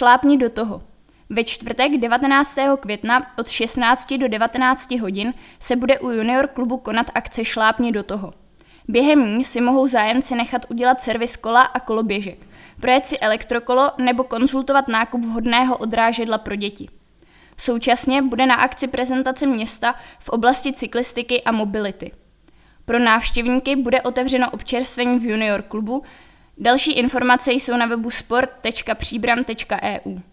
Šlápni do toho. Ve čtvrtek 19. května od 16 do 19 hodin se bude u junior klubu konat akce Šlápni do toho. Během ní si mohou zájemci nechat udělat servis kola a koloběžek, projet si elektrokolo nebo konzultovat nákup vhodného odrážedla pro děti. Současně bude na akci prezentace města v oblasti cyklistiky a mobility. Pro návštěvníky bude otevřeno občerstvení v junior klubu. Další informace jsou na webu sport.příbram.eu.